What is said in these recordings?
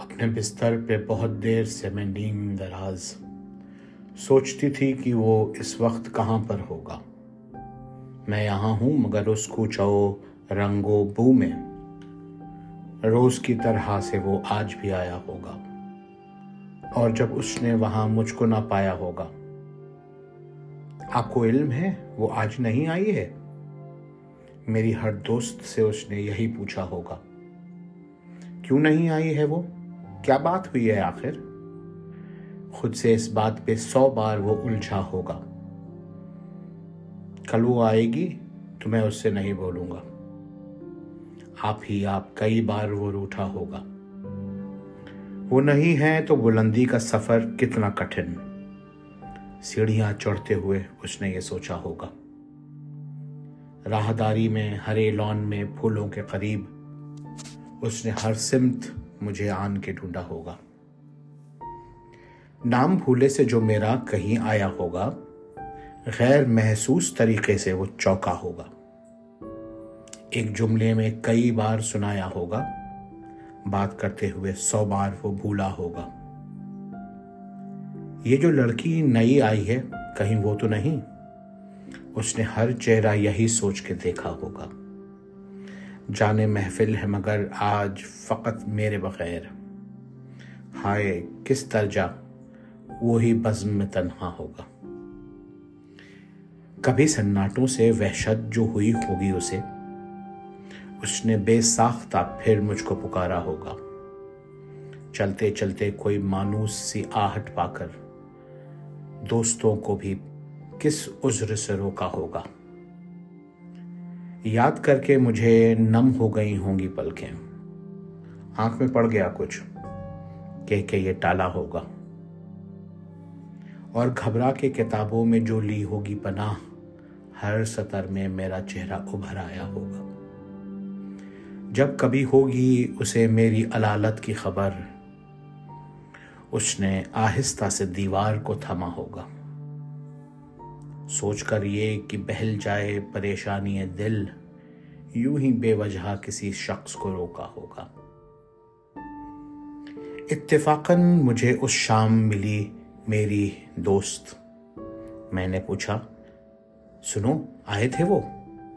اپنے بستر پہ بہت دیر سے میں نیم دراز سوچتی تھی کہ وہ اس وقت کہاں پر ہوگا۔ میں یہاں ہوں مگر اس کو چو رنگ و بو میں۔ روز کی طرح سے وہ آج بھی آیا ہوگا۔ اور جب اس نے وہاں مجھ کو نہ پایا ہوگا۔ آپ کو علم ہے؟ وہ آج نہیں آئی ہے؟ میری ہر دوست سے اس نے یہی پوچھا ہوگا۔ کیوں نہیں آئی ہے وہ؟ کیا بات ہوئی ہے آخر؟ خود سے اس بات پہ سو بار وہ الجھا ہوگا۔ کل وہ آئے گی تو میں اس سے نہیں بولوں گا۔ آپ ہی آپ کئی بار وہ روٹھا ہوگا۔ وہ نہیں ہے تو بلندی کا سفر کتنا کٹھن۔ سیڑھیاں چڑھتے ہوئے اس نے یہ سوچا ہوگا۔ راہداری میں ہرے لون میں پھولوں کے قریب اس نے ہر سمت مجھے آن کے ڈھونڈا ہوگا۔ نام بھولے سے جو میرا کہیں آیا ہوگا، غیر محسوس طریقے سے وہ چوکا ہوگا۔ ایک جملے میں کئی بار سنایا ہوگا، بات کرتے ہوئے سو بار وہ بھولا ہوگا۔ یہ جو لڑکی نئی آئی ہے، کہیں وہ تو نہیں؟ اس نے ہر چہرہ یہی سوچ کے دیکھا ہوگا۔ جانے محفل ہے مگر آج فقط میرے بغیر۔ ہائے، کس درجہ؟ وہی بزم میں تنہا ہوگا۔ کبھی سناٹوں سے وحشت جو ہوئی ہوگی اسے، اس نے بے ساختہ پھر مجھ کو پکارا ہوگا۔ چلتے چلتے کوئی مانوس سی آہٹ پا کر دوستوں کو بھی کس عذر سے روکا ہوگا؟ یاد کر کے مجھے نم ہو گئی ہوں گی پلکیں۔ آنکھ میں پڑ گیا کچھ۔ کہہ کے یہ ٹالا ہوگا۔ اور گھبرا کے کتابوں میں جو لی ہوگی پناہ، ہر سطر میں میرا چہرہ ابھر آیا ہوگا۔ جب کبھی ہوگی اسے میری علالت کی خبر، اس نے آہستہ سے دیوار کو تھما ہوگا۔ سوچ کر یہ کہ بہل جائے پریشانی دل یوں ہی بے وجہ کسی شخص کو روکا ہوگا۔ اتفاقاً مجھے اس شام ملی میری دوست۔ میں نے پوچھا، سنو، آئے تھے وہ؟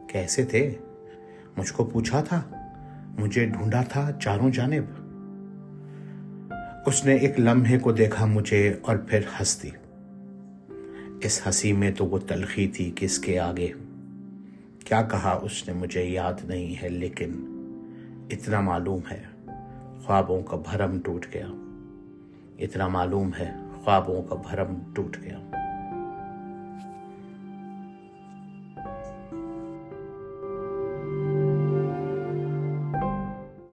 کیسے تھے؟ مجھ کو پوچھا تھا، مجھے ڈھونڈا تھا چاروں جانب۔ اس نے ایک لمحے کو دیکھا مجھے اور پھر ہنس دی اس ہنسی میں تو وہ تلخی تھی کس کے آگے۔ کیا کہا اس نے مجھے؟ یاد نہیں ہے، لیکن اتنا معلوم ہے خوابوں کا بھرم ٹوٹ گیا۔ اتنا معلوم ہے، خوابوں کا بھرم ٹوٹ گیا۔